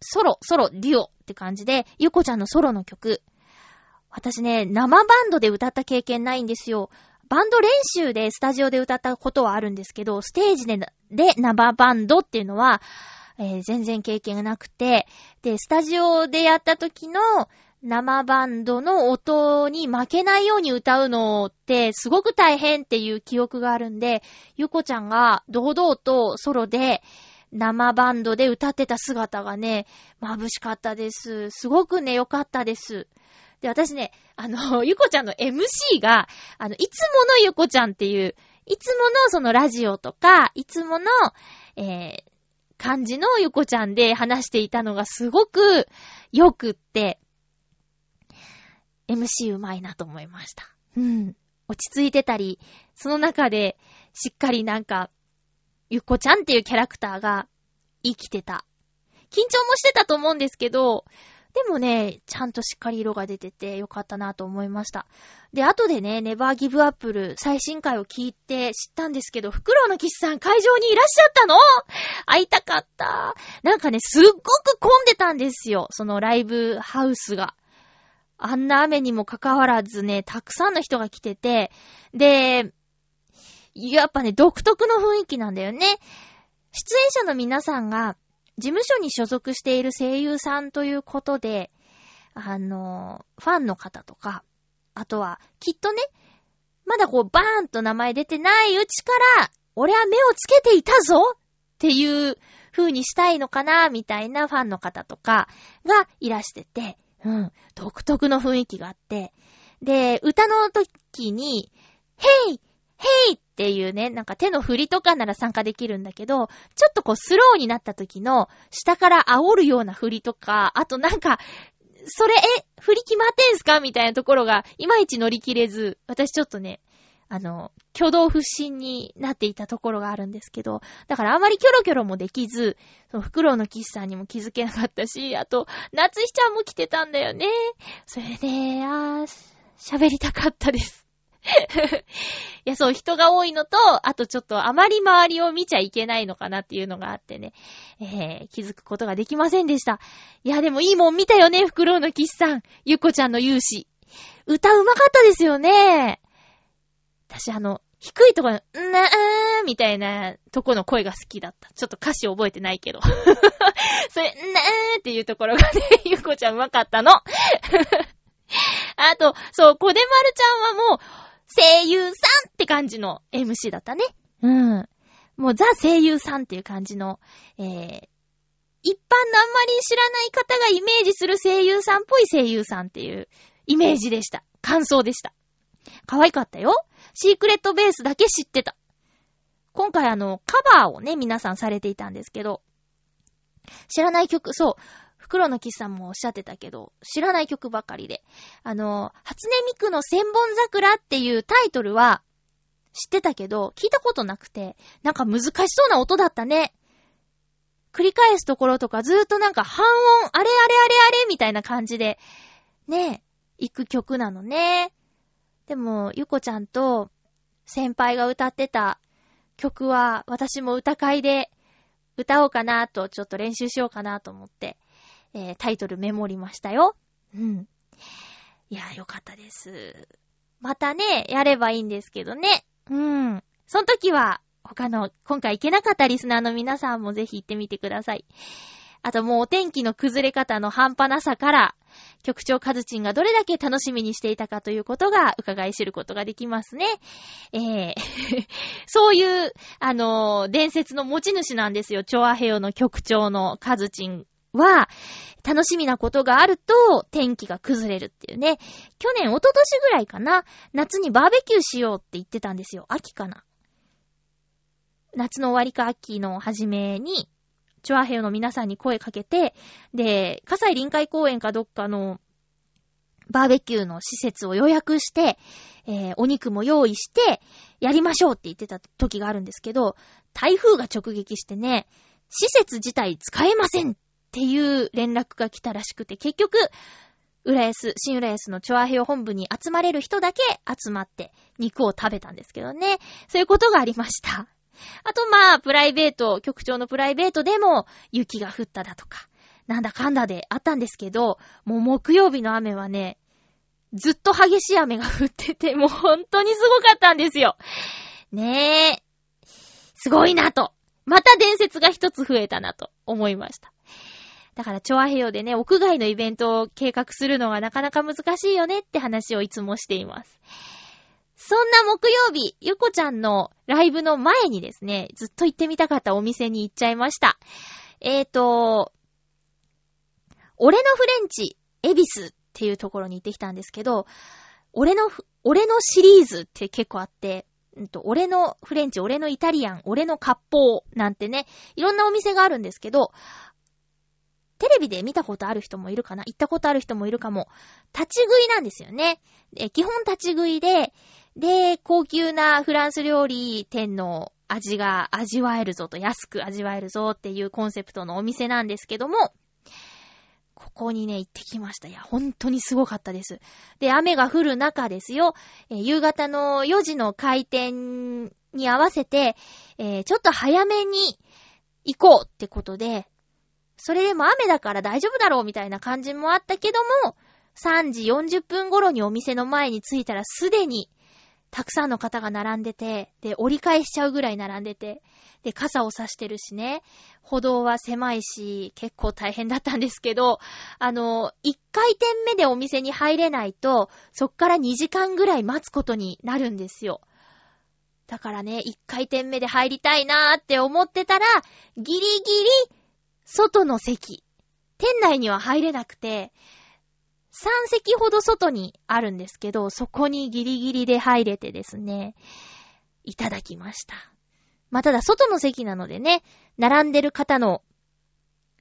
A: ソロ、ソロ、デュオって感じで、ゆこちゃんのソロの曲。私ね、生バンドで歌った経験ないんですよ。バンド練習でスタジオで歌ったことはあるんですけど、ステージでで生バンドっていうのは、えー、全然経験がなくて、で、スタジオでやった時の生バンドの音に負けないように歌うのってすごく大変っていう記憶があるんで、ゆこちゃんが堂々とソロで生バンドで歌ってた姿がね、眩しかったです。すごくね、良かったです。で、私ね、あの、ゆこちゃんの MC が、あの、いつものゆこちゃんっていう、いつものそのラジオとか、いつもの、えー、感じのゆこちゃんで話していたのがすごく良くって、MC うまいなと思いました。うん。落ち着いてたり、その中でしっかりなんか、ゆっこちゃんっていうキャラクターが生きてた。緊張もしてたと思うんですけど、でもね、ちゃんとしっかり色が出ててよかったなと思いました。で、後でね、ネバーギブアップル最新回を聞いて知ったんですけど、フクロウのキスさん会場にいらっしゃったの？会いたかった。なんかね、すっごく混んでたんですよ。そのライブハウスが。あんな雨にもかかわらずね、たくさんの人が来てて、で、やっぱね、独特の雰囲気なんだよね。出演者の皆さんが、事務所に所属している声優さんということで、あの、ファンの方とか、あとは、きっとね、まだこう、バーンと名前出てないうちから、俺は目をつけていたぞっていう風にしたいのかな、みたいなファンの方とかがいらしてて、うん、独特の雰囲気があって、で、歌の時に、ヘイヘイっていうね、なんか手の振りとかなら参加できるんだけど、ちょっとこうスローになった時の下から煽るような振りとか、あとなんか、それ、え、振り決まってんすか？みたいなところが、いまいち乗り切れず、私ちょっとね、あの、挙動不審になっていたところがあるんですけど、だからあまりキョロキョロもできず、そのフクロウのキスさんにも気づけなかったし、あと、夏日ちゃんも来てたんだよね。それで、あー、喋りたかったです。いや、そう、人が多いのと、あとちょっとあまり周りを見ちゃいけないのかなっていうのがあってね、えー、気づくことができませんでした。いや、でもいいもん見たよね、フクロウのキスさん。ゆっこちゃんの勇姿。歌うまかったですよね。私あの、低いところの、んなーみたいなとこの声が好きだった。ちょっと歌詞覚えてないけど。それ、んなーっていうところがね、ゆっこちゃんうまかったの。あと、そう、コデマルちゃんはもう、声優さんって感じの MC だったね。うん。もうザ声優さんっていう感じの、えー、一般のあんまり知らない方がイメージする声優さんっぽい声優さんっていうイメージでした。感想でした。可愛かったよ。シークレットベースだけ知ってた。今回あの、カバーをね、皆さんされていたんですけど、知らない曲、そう、袋のキスさんもおっしゃってたけど、知らない曲ばかりで。あの、初音ミクの千本桜っていうタイトルは知ってたけど、聞いたことなくて、なんか難しそうな音だったね。繰り返すところとかずーっとなんか半音、あれあれあれあれみたいな感じで、ね、行く曲なのね。でも、ゆこちゃんと先輩が歌ってた曲は、私も歌会で歌おうかなと、ちょっと練習しようかなと思って、えー、タイトルメモりましたよ。うん。いや、よかったです。またね、やればいいんですけどね。うん。その時は、他の、今回行けなかったリスナーの皆さんもぜひ行ってみてください。あともうお天気の崩れ方の半端なさから、局長カズチンがどれだけ楽しみにしていたかということが伺い知ることができますね。えー、そういう、あのー伝説の持ち主なんですよ。チョアヘヨの局長のカズチンは、楽しみなことがあると天気が崩れるっていうね。去年、一昨年ぐらいかな。夏にバーベキューしようって言ってたんですよ。秋かな。夏の終わりか秋の初めに、チョアヘヨの皆さんに声かけて、で、葛西臨海公園かどっかのバーベキューの施設を予約して、えーお肉も用意して、やりましょうって言ってた時があるんですけど、台風が直撃してね、施設自体使えませんっていう連絡が来たらしくて、結局、浦安、新浦安のチョアヘヨ本部に集まれる人だけ集まって肉を食べたんですけどね。そういうことがありました。あとまあ、プライベート、局長のプライベートでも雪が降っただとか、なんだかんだであったんですけど、もう木曜日の雨はね、ずっと激しい雨が降ってて、もう本当にすごかったんですよ。ねえ。すごいなと。また伝説が一つ増えたなと思いました。だから、チョアヘヨでね、屋外のイベントを計画するのはなかなか難しいよねって話をいつもしています。そんな木曜日、ゆこちゃんのライブの前にですね、ずっと行ってみたかったお店に行っちゃいました。えーと、俺のフレンチ、エビスっていうところに行ってきたんですけど、俺の、俺のシリーズって結構あって、んと、俺のフレンチ、俺のイタリアン、俺の割烹なんてね、いろんなお店があるんですけど、テレビで見たことある人もいるかな？行ったことある人もいるかも。立ち食いなんですよね。基本立ち食いで、で、高級なフランス料理店の味が味わえるぞと、安く味わえるぞっていうコンセプトのお店なんですけども、ここにね、行ってきました。いや、本当にすごかったです。で、雨が降る中ですよ、え夕方の4時の開店に合わせて、えーちょっと早めに行こうってことで、それでも雨だから大丈夫だろうみたいな感じもあったけども、3時40分頃にお店の前に着いたらすでにたくさんの方が並んでて、で、折り返しちゃうぐらい並んでて、で、傘を差してるしね、歩道は狭いし、結構大変だったんですけど、あの、1回転目でお店に入れないと、そっから2時間ぐらい待つことになるんですよ。だからね、1回転目で入りたいなーって思ってたら、ギリギリ、外の席。店内には入れなくて、3席ほど外にあるんですけど、そこにギリギリで入れてですね、いただきました。まあ、ただ外の席なのでね、並んでる方の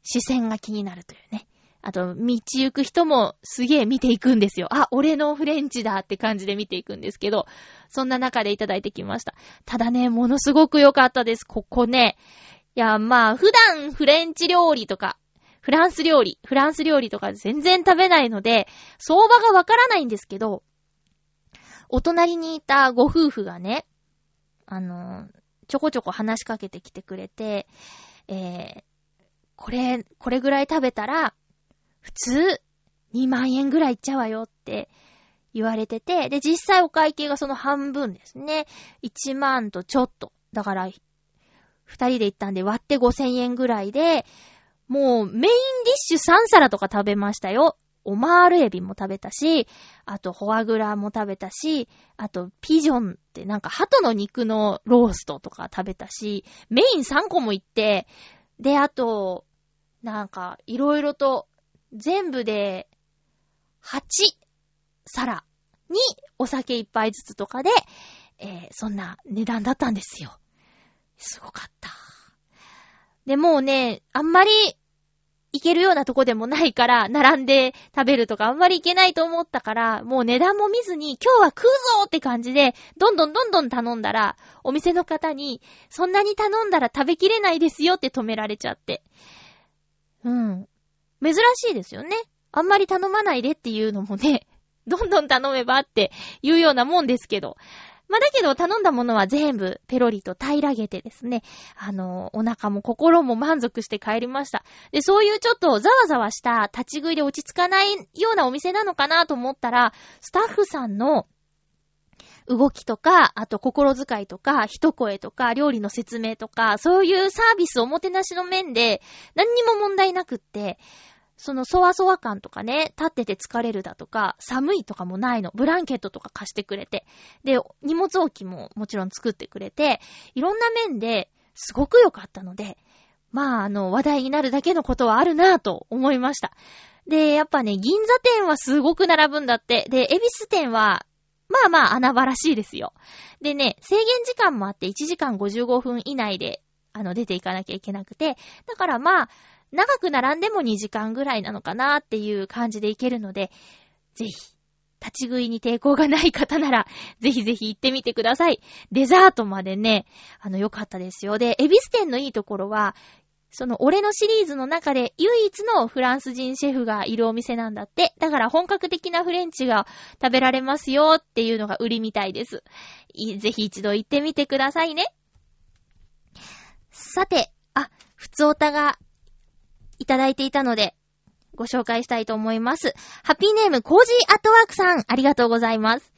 A: 視線が気になるというね。あと、道行く人もすげえ見ていくんですよ。あ、俺のフレンチだって感じで見ていくんですけど、そんな中でいただいてきました。ただね、ものすごく良かったです。ここね。いや、まあ、普段フレンチ料理とか、フランス料理、フランス料理とか全然食べないので、相場がわからないんですけど、お隣にいたご夫婦がね、あの、ちょこちょこ話しかけてきてくれて、えー、これ、これぐらい食べたら、普通、2万円ぐらいいっちゃうわよって言われてて、で、実際お会計がその半分ですね。1万とちょっと。だから、二人で行ったんで割って5000円ぐらいで、もうメインディッシュ3皿とか食べましたよ。オマールエビも食べたし、あとフォアグラも食べたし、あとピジョンってなんか鳩の肉のローストとか食べたし、メイン3個も行って、で、あと、なんかいろいろと全部で8皿にお酒一杯ずつとかで、えー、そんな値段だったんですよ。すごかった。で、もうね、あんまり行けるようなとこでもないから、並んで食べるとかあんまり行けないと思ったから、もう値段も見ずに、今日は食うぞって感じで、どんどんどんどん頼んだら、お店の方に、そんなに頼んだら食べきれないですよって止められちゃって。うん。珍しいですよね。あんまり頼まないでっていうのもね、どんどん頼めばっていうようなもんですけど。まあ、だけど頼んだものは全部ペロリと平らげてですね、あの、お腹も心も満足して帰りました。で、そういうちょっとざわざわした立ち食いで落ち着かないようなお店なのかなと思ったら、スタッフさんの動きとか、あと心遣いとか、一声とか、料理の説明とか、そういうサービスおもてなしの面で、何にも問題なくって、そのそわそわ感とかね、立ってて疲れるだとか、寒いとかもないの。ブランケットとか貸してくれて。で、荷物置きももちろん作ってくれて、いろんな面ですごく良かったので、まあ、あの、話題になるだけのことはあるなぁと思いました。で、やっぱね、銀座店はすごく並ぶんだって。で、恵比寿店は、まあまあ穴場らしいですよ。でね、制限時間もあって1時間55分以内で、あの、出ていかなきゃいけなくて、だからまあ、長く並んでも2時間ぐらいなのかなっていう感じでいけるので、ぜひ、立ち食いに抵抗がない方なら、ぜひぜひ行ってみてください。デザートまでね、あの、良かったですよ。で、エビス店のいいところは、その、俺のシリーズの中で唯一のフランス人シェフがいるお店なんだって。だから本格的なフレンチが食べられますよっていうのが売りみたいです。ぜひ一度行ってみてくださいね。さて、あ、ふつおたがいただいていたので、ご紹介したいと思います。ハッピーネーム、コージーアットワークさん、ありがとうございます。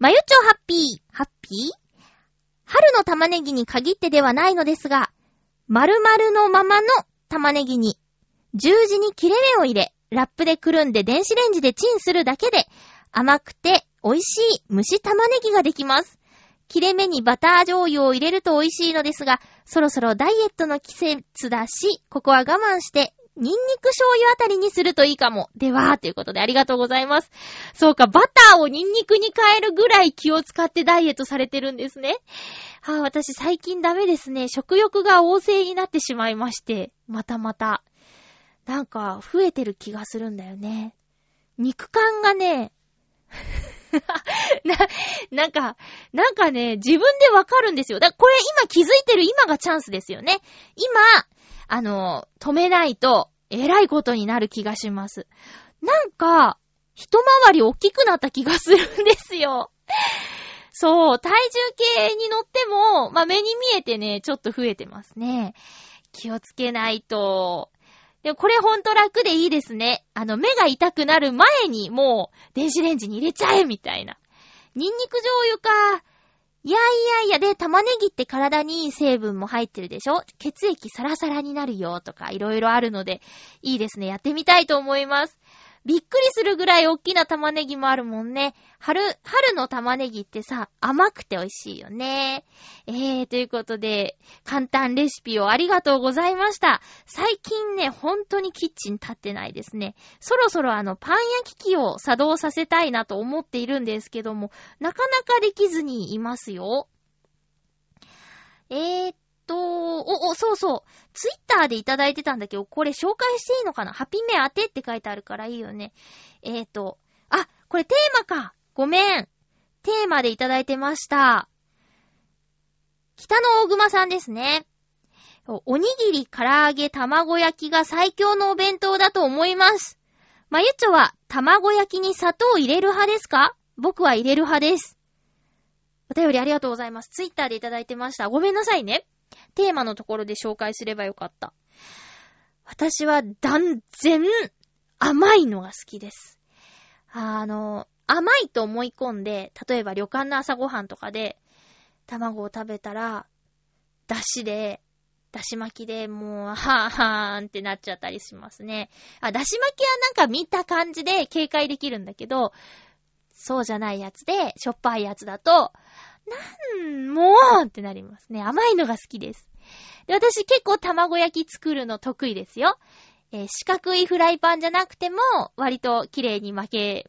A: まゆちょハッピー、ハッピー？春の玉ねぎに限ってではないのですが、丸々のままの玉ねぎに、十字に切れ目を入れ、ラップでくるんで電子レンジでチンするだけで、甘くて美味しい蒸し玉ねぎができます。切れ目にバター醤油を入れると美味しいのですが、そろそろダイエットの季節だし、ここは我慢してニンニク醤油あたりにするといいかも。では、ということでありがとうございます。そうか、バターをニンニクに変えるぐらい気を使ってダイエットされてるんですね。はあ、私最近ダメですね。食欲が旺盛になってしまいまして。またまた。なんか、増えてる気がするんだよね。肉感がね、な、なんか、なんかね、自分でわかるんですよ。だこれ今気づいてる今がチャンスですよね。今、あの、止めないと、えらいことになる気がします。なんか、一回り大きくなった気がするんですよ。そう、体重計に乗っても、まあ、目に見えてね、ちょっと増えてますね。気をつけないと。でもこれほんと楽でいいですね。あの、目が痛くなる前にもう、電子レンジに入れちゃえみたいな。ニンニク醤油か。いやいやいや、で、玉ねぎって体にいい成分も入ってるでしょ？血液サラサラになるよとか、いろいろあるので、いいですね。やってみたいと思います。びっくりするぐらい大きな玉ねぎもあるもんね。春、春の玉ねぎってさ、甘くて美味しいよね。えー、ということで、簡単レシピをありがとうございました。最近ね、本当にキッチン立ってないですね。そろそろあの、パン焼き器を作動させたいなと思っているんですけども、なかなかできずにいますよ。えー、と、お、お、そうそう。ツイッターでいただいてたんだけど、これ紹介していいのかな？ハピメ当てって書いてあるからいいよね。えーと、あ、これテーマか。ごめん。テーマでいただいてました。北の大熊さんですね。おにぎり、唐揚げ、卵焼きが最強のお弁当だと思います。まゆちょは、卵焼きに砂糖入れる派ですか？僕は入れる派です。お便りありがとうございます。ツイッターでいただいてました。ごめんなさいね。テーマのところで紹介すればよかった。私は断然甘いのが好きです。あの、甘いと思い込んで、例えば旅館の朝ごはんとかで、卵を食べたら、だしで、だし巻きでもう、はぁはーんってなっちゃったりしますね。あ、だし巻きはなんか見た感じで警戒できるんだけど、そうじゃないやつで、しょっぱいやつだと、なんもうってなりますね。甘いのが好きです。で、私結構卵焼き作るの得意ですよ。えー、四角いフライパンじゃなくても、割と綺麗に負け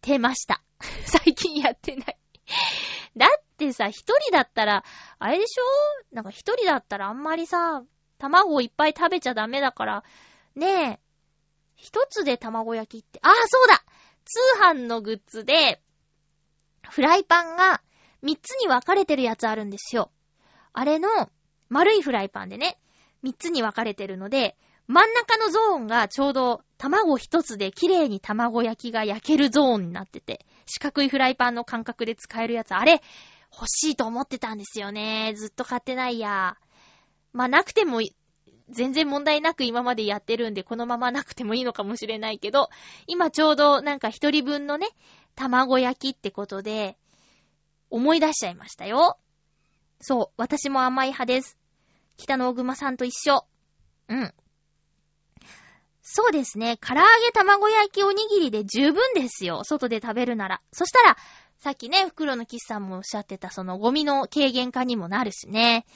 A: てました。最近やってないだってさ、一人だったら、あれでしょ？なんか一人だったらあんまりさ、卵をいっぱい食べちゃダメだから、ねえ、一つで卵焼きって、ああ、そうだ通販のグッズで、フライパンが3つに分かれてるやつあるんですよ。あれの丸いフライパンでね、3つに分かれてるので、真ん中のゾーンがちょうど卵一つで綺麗に卵焼きが焼けるゾーンになってて、四角いフライパンの感覚で使えるやつ、あれ、欲しいと思ってたんですよね。ずっと買ってないや。まあ、なくても、全然問題なく今までやってるんで、このままなくてもいいのかもしれないけど、今ちょうどなんか一人分のね、卵焼きってことで、思い出しちゃいましたよ。そう、私も甘い派です。北の小熊さんと一緒。うん。そうですね。唐揚げ卵焼きおにぎりで十分ですよ。外で食べるなら。そしたら、さっきね、袋のキスさんもおっしゃってた、そのゴミの軽減化にもなるしね。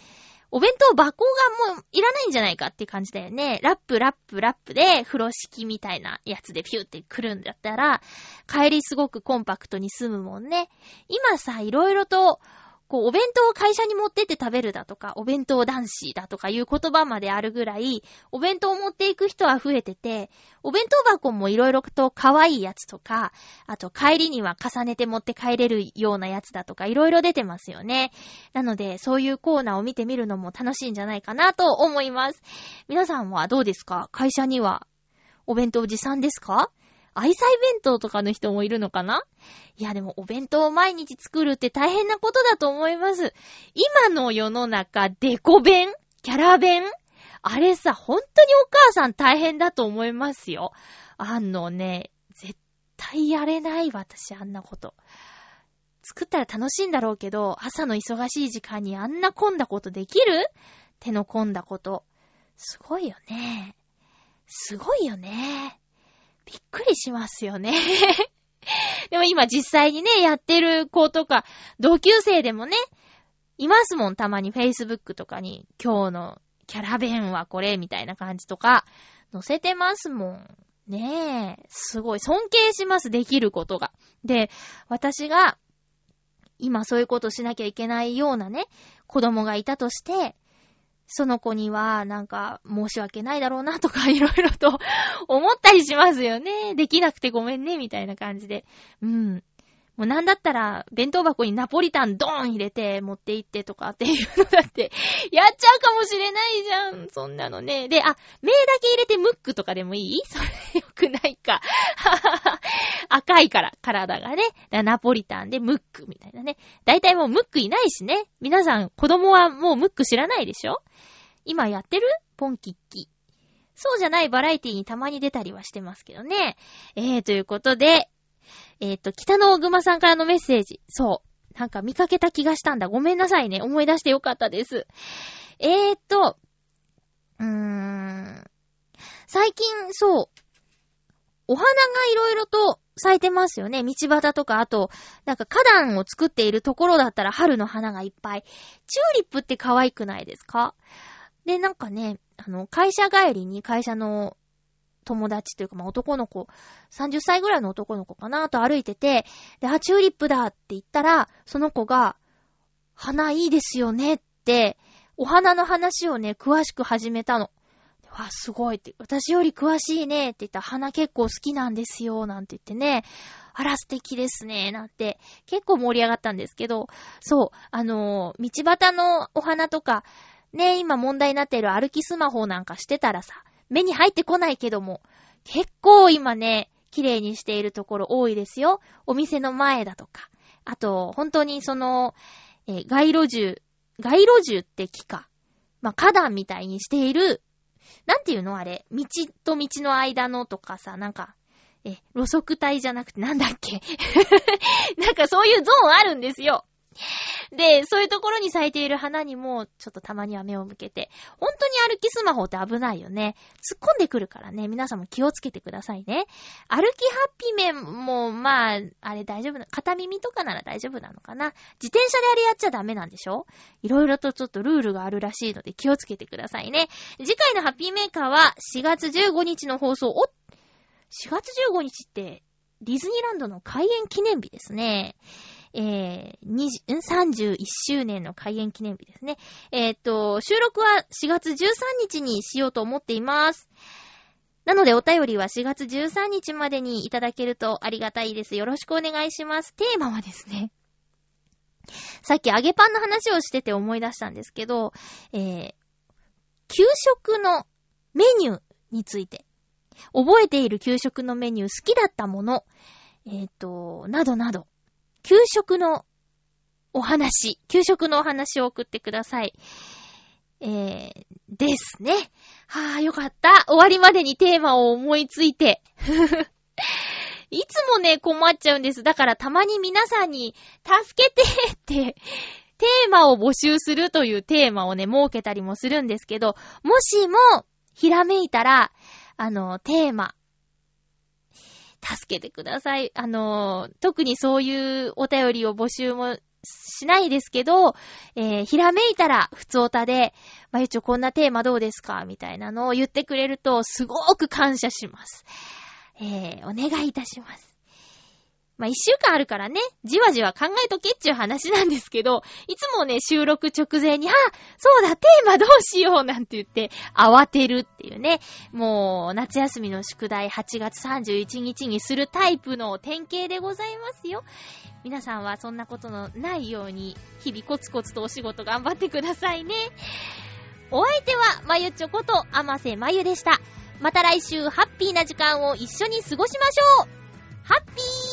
A: お弁当箱がもういらないんじゃないかって感じだよね。ラップ、ラップ、ラップで風呂敷みたいなやつでピューってくるんだったら、帰りすごくコンパクトに済むもんね。今さ、いろいろとこう、お弁当を会社に持ってって食べるだとか、お弁当男子だとかいう言葉まであるぐらい、お弁当を持っていく人は増えてて、お弁当箱もいろいろと可愛いやつとか、あと帰りには重ねて持って帰れるようなやつだとか、いろいろ出てますよね。なので、そういうコーナーを見てみるのも楽しいんじゃないかなと思います。皆さんはどうですか？会社にはお弁当持参ですか？愛妻弁当とかの人もいるのかな？いやでもお弁当を毎日作るって大変なことだと思います。今の世の中、デコ弁？キャラ弁？あれさ、本当にお母さん大変だと思いますよ。あのね、絶対やれない私、あんなこと。作ったら楽しいんだろうけど、朝の忙しい時間にあんな混んだことできる？手の込んだこと。すごいよね。すごいよね。びっくりしますよね。でも今実際にね、やってる子とか、同級生でもね、いますもん、たまに Facebook とかに、今日のキャラ弁はこれ、みたいな感じとか、載せてますもん。ねえ、すごい、尊敬します、できることが。で、私が、今そういうことしなきゃいけないようなね、子供がいたとして、その子には、なんか、申し訳ないだろうなとか、いろいろと思ったりしますよね。できなくてごめんね、みたいな感じで。うん。もうなんだったら、弁当箱にナポリタンドーン入れて持って行ってとかっていうのだって、やっちゃうかもしれないじゃん。そんなのね。で、あ、目だけ入れてムックとかでもいいそれよくないか。赤いから、体がね。ナポリタンでムックみたいなね。だいたいもうムックいないしね。皆さん、子供はもうムック知らないでしょ？今やってる？ポンキッキ。そうじゃないバラエティにたまに出たりはしてますけどね。えー、ということで、えっ、ー、と、北の大熊さんからのメッセージ。そう。なんか見かけた気がしたんだ。ごめんなさいね。思い出してよかったです。えーと、うーん。最近、そう。お花がいろいろと咲いてますよね。道端とか、あと、なんか花壇を作っているところだったら春の花がいっぱい。チューリップって可愛くないですか？で、なんかね、あの、会社帰りに会社の友達というか、まあ、男の子、30歳ぐらいの男の子かなと歩いてて、で、あ、チューリップだって言ったら、その子が、花いいですよねって、お花の話をね、詳しく始めたの。わ、すごいって、私より詳しいねって言ったら、花結構好きなんですよ、なんて言ってね、あら素敵ですね、なんて、結構盛り上がったんですけど、そう、あのー道端のお花とか、ね、今問題になっている歩きスマホなんかしてたらさ、目に入ってこないけども、結構今ね、綺麗にしているところ多いですよ。お店の前だとか。あと、本当にその、えー街路樹、街路樹って木か。まあ、花壇みたいにしている、なんていうのあれ、道と道の間のとかさ、なんか、え、路側帯じゃなくてなんだっけ？なんかそういうゾーンあるんですよ。で、そういうところに咲いている花にも、ちょっとたまには目を向けて、本当に歩きスマホって危ないよね。突っ込んでくるからね、皆さんも気をつけてくださいね。歩きハッピーメンも、まあ、あれ大丈夫な、片耳とかなら大丈夫なのかな。自転車であれやっちゃダメなんでしょ？いろいろとちょっとルールがあるらしいので気をつけてくださいね。次回のハッピーメーカーは4月15日の放送。お !4 月15日って、ディズニーランドの開園記念日ですね。えー、20 31周年の開園記念日ですね。えーっと、収録は4月13日にしようと思っています。なのでお便りは4月13日までにいただけるとありがたいです。よろしくお願いします。テーマはですね、さっき揚げパンの話をしてて思い出したんですけど、えー、給食のメニューについて、覚えている給食のメニュー、好きだったもの、えーっと、などなど、給食のお話、給食のお話を送ってください。えー、ですね。はあ、よかった。終わりまでにテーマを思いついて。いつもね、困っちゃうんです。だからたまに皆さんに、助けてって、テーマを募集するというテーマをね、設けたりもするんですけど、もしも、ひらめいたら、あの、テーマ、助けてください。あの、特にそういうお便りを募集もしないですけど、えー、ひらめいたら、ふつおたで、まゆちょこんなテーマどうですか？みたいなのを言ってくれると、すごく感謝します。えー、お願いいたします。まあ、一週間あるからね、じわじわ考えとけっちゅう話なんですけど、いつもね、収録直前に、あ、そうだ、テーマどうしようなんて言って、慌てるっていうね、もう、夏休みの宿題8月31日にするタイプの典型でございますよ。皆さんはそんなことのないように、日々コツコツとお仕事頑張ってくださいね。お相手は、まゆちょこと、あませまゆでした。また来週、ハッピーな時間を一緒に過ごしましょうハッピー